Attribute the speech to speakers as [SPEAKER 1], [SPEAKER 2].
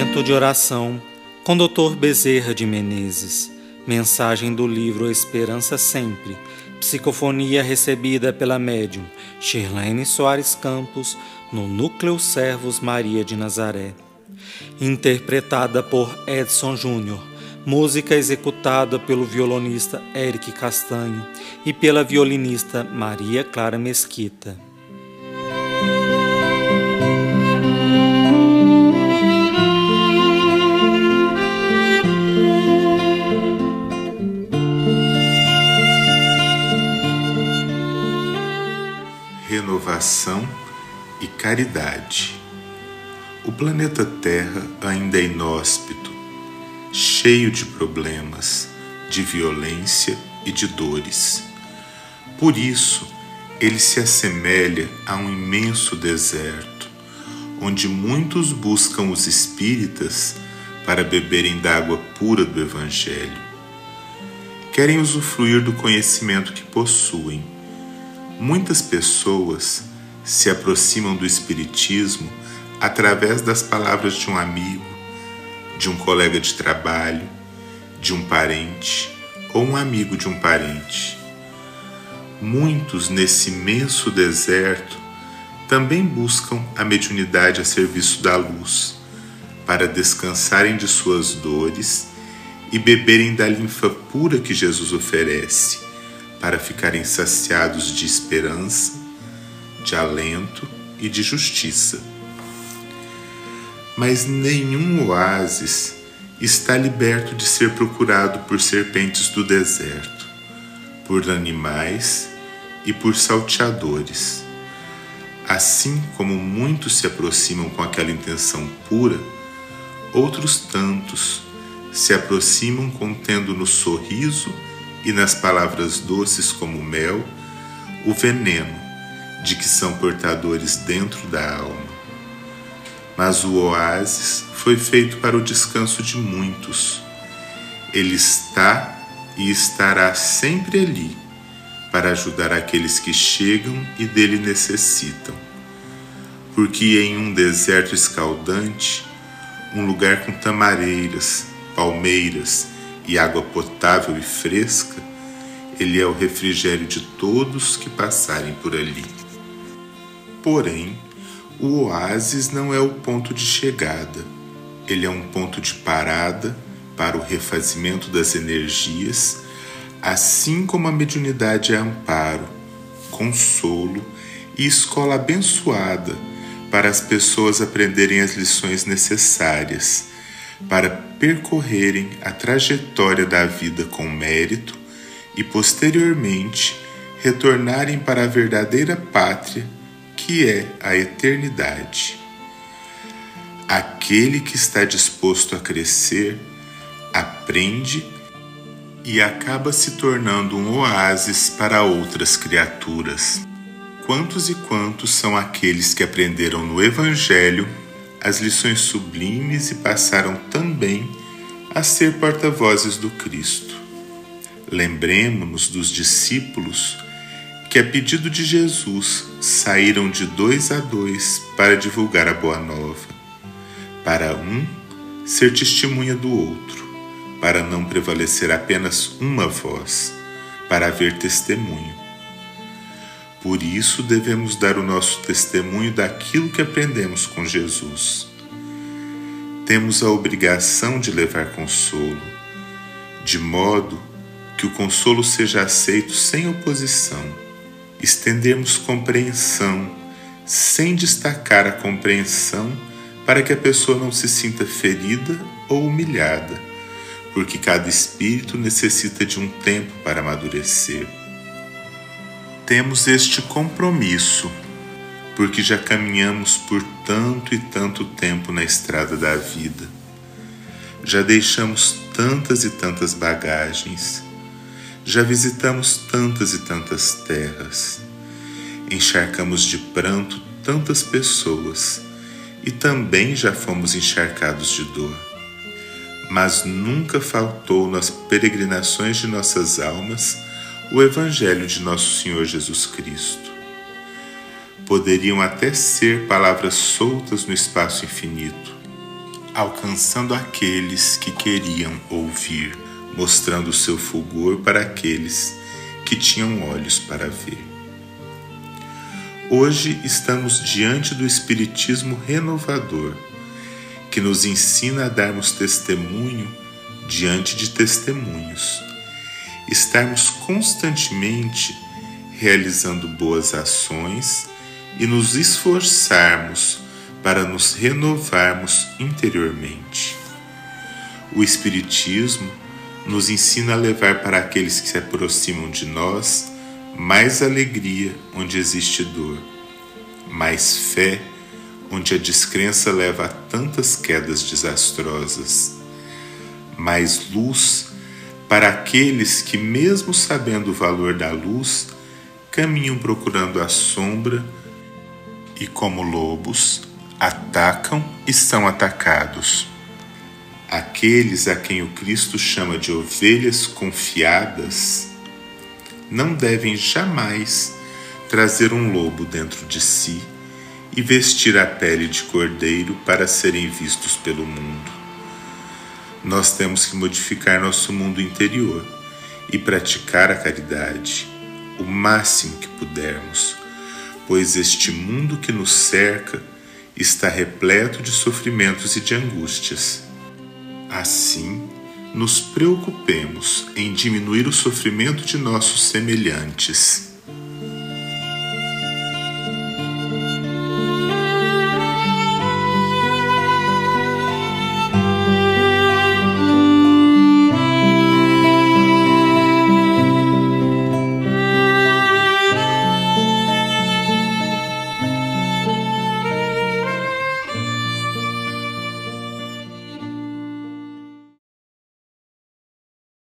[SPEAKER 1] Momento de oração com Dr. Bezerra de Menezes. Mensagem do livro Esperança Sempre. Psicofonia recebida pela médium Shirlene Soares Campos no Núcleo Servos Maria de Nazaré. Interpretada por Edson Júnior. Música executada pelo violonista Eric Castanho e pela violinista Maria Clara Mesquita.
[SPEAKER 2] Renovação e caridade. O planeta Terra ainda é inóspito, cheio de problemas, de violência e de dores. Por isso, ele se assemelha a um imenso deserto, onde muitos buscam os espíritas para beberem da água pura do Evangelho. Querem usufruir do conhecimento que possuem Muitas pessoas se aproximam do Espiritismo através das palavras de um amigo, de um colega de trabalho, de um parente ou um amigo de um parente. Muitos nesse imenso deserto também buscam a mediunidade a serviço da luz, para descansarem de suas dores e beberem da linfa pura que Jesus oferece para ficarem saciados de esperança, de alento e de justiça. Mas nenhum oásis está liberto de ser procurado por serpentes do deserto, por animais e por salteadores. Assim como muitos se aproximam com aquela intenção pura, outros tantos se aproximam contendo no sorriso e nas palavras doces como mel, o veneno de que são portadores dentro da alma. Mas o oásis foi feito para o descanso de muitos. Ele está e estará sempre ali para ajudar aqueles que chegam e dele necessitam. Porque em um deserto escaldante, um lugar com tamareiras, palmeiras e água potável e fresca, ele é o refrigério de todos que passarem por ali. Porém, o oásis não é o ponto de chegada, ele é um ponto de parada para o refazimento das energias, assim como a mediunidade é amparo, consolo e escola abençoada para as pessoas aprenderem as lições necessárias para percorrerem a trajetória da vida com mérito e posteriormente retornarem para a verdadeira pátria que é a eternidade. Aquele que está disposto a crescer aprende e acaba se tornando um oásis para outras criaturas. Quantos e quantos são aqueles que aprenderam no Evangelho as lições sublimes e passaram também a ser porta-vozes do Cristo. Lembremos-nos dos discípulos que, a pedido de Jesus, saíram de dois a dois para divulgar a Boa Nova, para um ser testemunha do outro, para não prevalecer apenas uma voz, para haver testemunho. Por isso devemos dar o nosso testemunho daquilo que aprendemos com Jesus. Temos a obrigação de levar consolo, de modo que o consolo seja aceito sem oposição. Estendemos compreensão, sem destacar a compreensão, para que a pessoa não se sinta ferida ou humilhada, porque cada espírito necessita de um tempo para amadurecer temos este compromisso, porque já caminhamos por tanto e tanto tempo na estrada da vida. Já deixamos tantas e tantas bagagens, já visitamos tantas e tantas terras, encharcamos de pranto tantas pessoas e também já fomos encharcados de dor. Mas nunca faltou nas peregrinações de nossas almas o Evangelho de Nosso Senhor Jesus Cristo. Poderiam até ser palavras soltas no espaço infinito, alcançando aqueles que queriam ouvir, mostrando seu fulgor para aqueles que tinham olhos para ver. Hoje estamos diante do Espiritismo renovador, que nos ensina a darmos testemunho diante de testemunhos, estarmos constantemente realizando boas ações e nos esforçarmos para nos renovarmos interiormente. O Espiritismo nos ensina a levar para aqueles que se aproximam de nós mais alegria onde existe dor, mais fé onde a descrença leva a tantas quedas desastrosas, mais luz para aqueles que, mesmo sabendo o valor da luz, caminham procurando a sombra e, como lobos, atacam e são atacados. Aqueles a quem o Cristo chama de ovelhas confiadas não devem jamais trazer um lobo dentro de si e vestir a pele de cordeiro para serem vistos pelo mundo. Nós temos que modificar nosso mundo interior e praticar a caridade o máximo que pudermos, pois este mundo que nos cerca está repleto de sofrimentos e de angústias. Assim, nos preocupemos em diminuir o sofrimento de nossos semelhantes